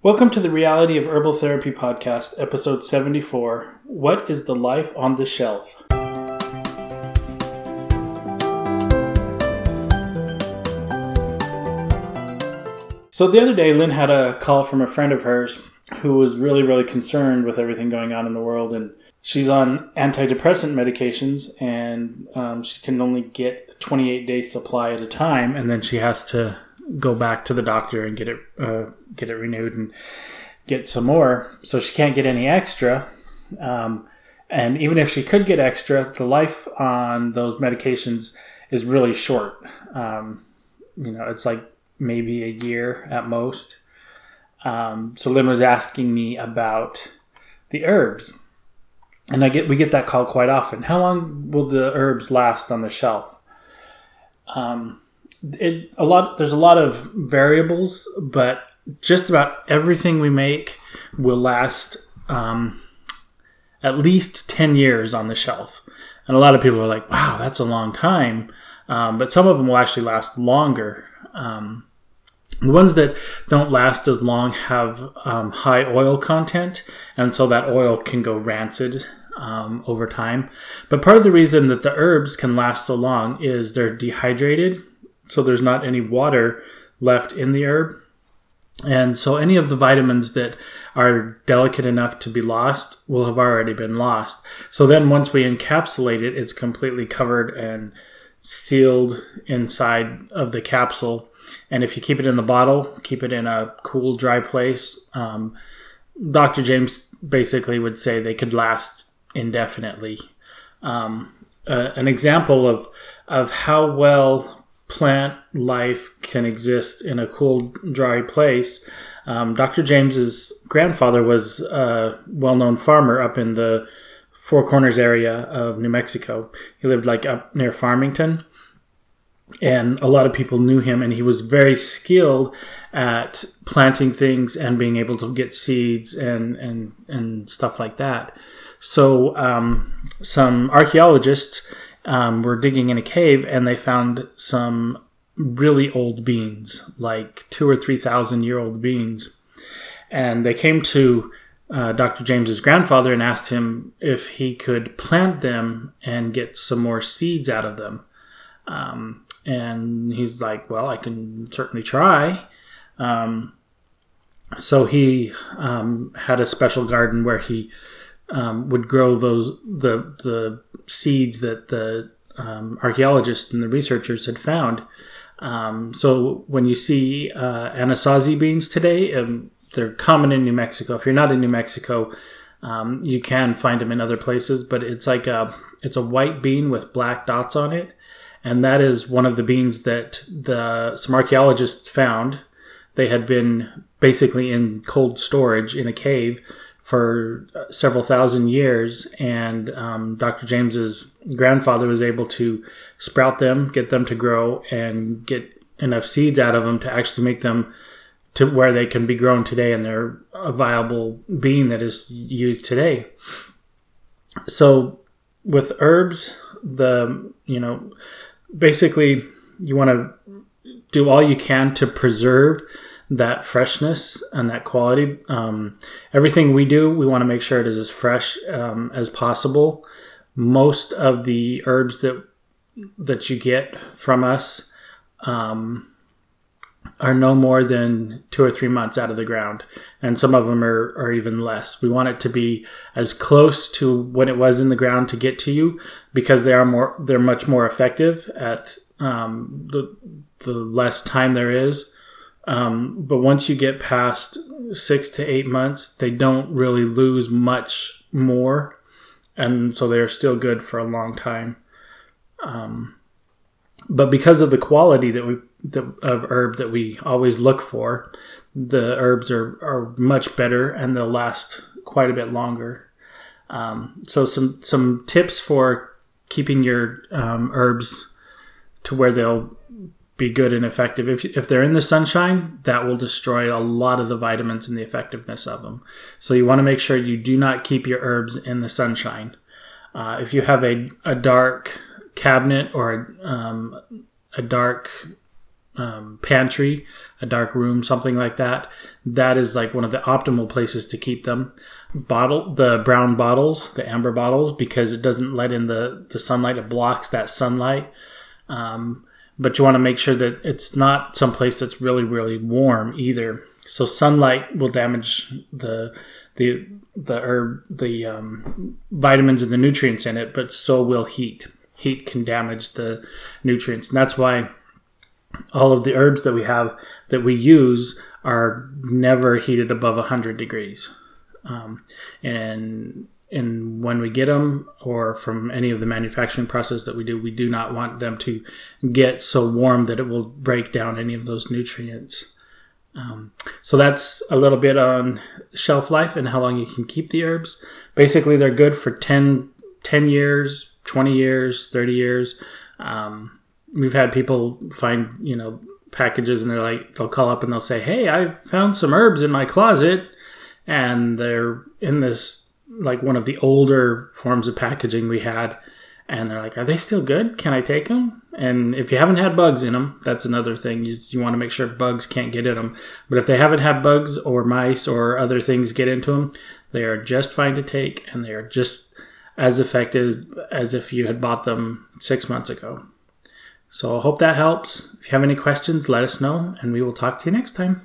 Welcome to the Reality of Herbal Therapy Podcast, episode 74 What is the Life on the Shelf? So, the other day, Lynn had a call from a friend of hers who was really, really concerned with everything going on in the world. And she's on antidepressant medications, and um, she can only get a 28 day supply at a time. And then she has to go back to the doctor and get it uh, get it renewed and get some more. So she can't get any extra. Um, and even if she could get extra, the life on those medications is really short. Um, you know, it's like maybe a year at most. Um, so Lynn was asking me about the herbs, and I get we get that call quite often. How long will the herbs last on the shelf? Um, it a lot there's a lot of variables, but just about everything we make will last um, at least 10 years on the shelf. And a lot of people are like, wow, that's a long time. Um, but some of them will actually last longer. Um, the ones that don't last as long have um, high oil content, and so that oil can go rancid um, over time. But part of the reason that the herbs can last so long is they're dehydrated so there's not any water left in the herb. And so any of the vitamins that are delicate enough to be lost will have already been lost. So then once we encapsulate it, it's completely covered and sealed inside of the capsule. And if you keep it in the bottle, keep it in a cool, dry place. Um, Dr. James basically would say they could last indefinitely. Um, uh, an example of of how well plant life can exist in a cool, dry place. Um, Dr. James's grandfather was a well-known farmer up in the Four Corners area of New Mexico. He lived like up near Farmington, and a lot of people knew him. And he was very skilled at planting things and being able to get seeds and and and stuff like that. So um, some archaeologists um, were digging in a cave and they found some really old beans, like two or three thousand year old beans. And they came to uh, Dr. James's grandfather and asked him if he could plant them and get some more seeds out of them. Um, and he's like, "Well, I can certainly try." Um, so he um, had a special garden where he um, would grow those the the seeds that the um, archaeologists and the researchers had found. Um, so when you see uh, anasazi beans today, um, they're common in New Mexico. If you're not in New Mexico, um, you can find them in other places, but it's like a it's a white bean with black dots on it, and that is one of the beans that the some archaeologists found. They had been basically in cold storage in a cave for several thousand years, and um, Dr. James's grandfather was able to sprout them, get them to grow, and get enough seeds out of them to actually make them to where they can be grown today, and they're a viable bean that is used today. So, with herbs, the you know, basically, you want to do all you can to preserve that freshness and that quality. Um, everything we do, we want to make sure it is as fresh um, as possible. Most of the herbs that that you get from us um, are no more than two or three months out of the ground, and some of them are, are even less. We want it to be as close to when it was in the ground to get to you, because they are more they're much more effective at um, the the less time there is um, but once you get past six to eight months, they don't really lose much more. And so they're still good for a long time. Um, but because of the quality that we the, of herb that we always look for, the herbs are, are much better and they'll last quite a bit longer. Um, so some some tips for keeping your um, herbs to where they'll be good and effective. If, if they're in the sunshine, that will destroy a lot of the vitamins and the effectiveness of them. So you want to make sure you do not keep your herbs in the sunshine. Uh, if you have a, a dark cabinet or um, a dark um, pantry, a dark room, something like that. That is like one of the optimal places to keep them. Bottle the brown bottles, the amber bottles, because it doesn't let in the the sunlight. It blocks that sunlight. Um, but you want to make sure that it's not someplace that's really really warm either. So sunlight will damage the the the herb the um, vitamins and the nutrients in it, but so will heat. Heat can damage the nutrients, and that's why all of the herbs that we have that we use are never heated above 100 degrees. Um, and and when we get them or from any of the manufacturing process that we do we do not want them to get so warm that it will break down any of those nutrients. Um, so that's a little bit on shelf life and how long you can keep the herbs. Basically they're good for 10, 10 years 20 years 30 years. Um, we've had people find you know packages and they're like they'll call up and they'll say hey i found some herbs in my closet and they're in this like one of the older forms of packaging we had and they're like are they still good? Can i take them and if you haven't had bugs in them that's another thing. You, you want to make sure bugs can't get in them but if they haven't had bugs or mice or other things get into them they are just fine to take and they are just as effective as if you had bought them six months ago. So i hope that helps. If you have any questions let us know and we will talk to you next time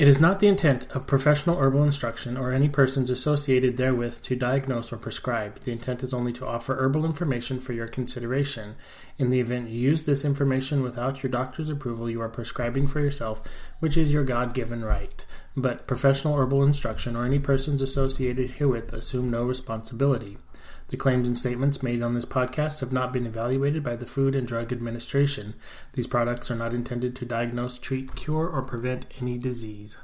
It is not the intent of professional herbal instruction or any persons associated therewith to diagnose or prescribe. The intent is only to offer herbal information for your consideration. In the event you use this information without your doctor's approval, you are prescribing for yourself, which is your God given right. But professional herbal instruction or any persons associated herewith assume no responsibility. The claims and statements made on this podcast have not been evaluated by the Food and Drug Administration. These products are not intended to diagnose, treat, cure, or prevent any disease.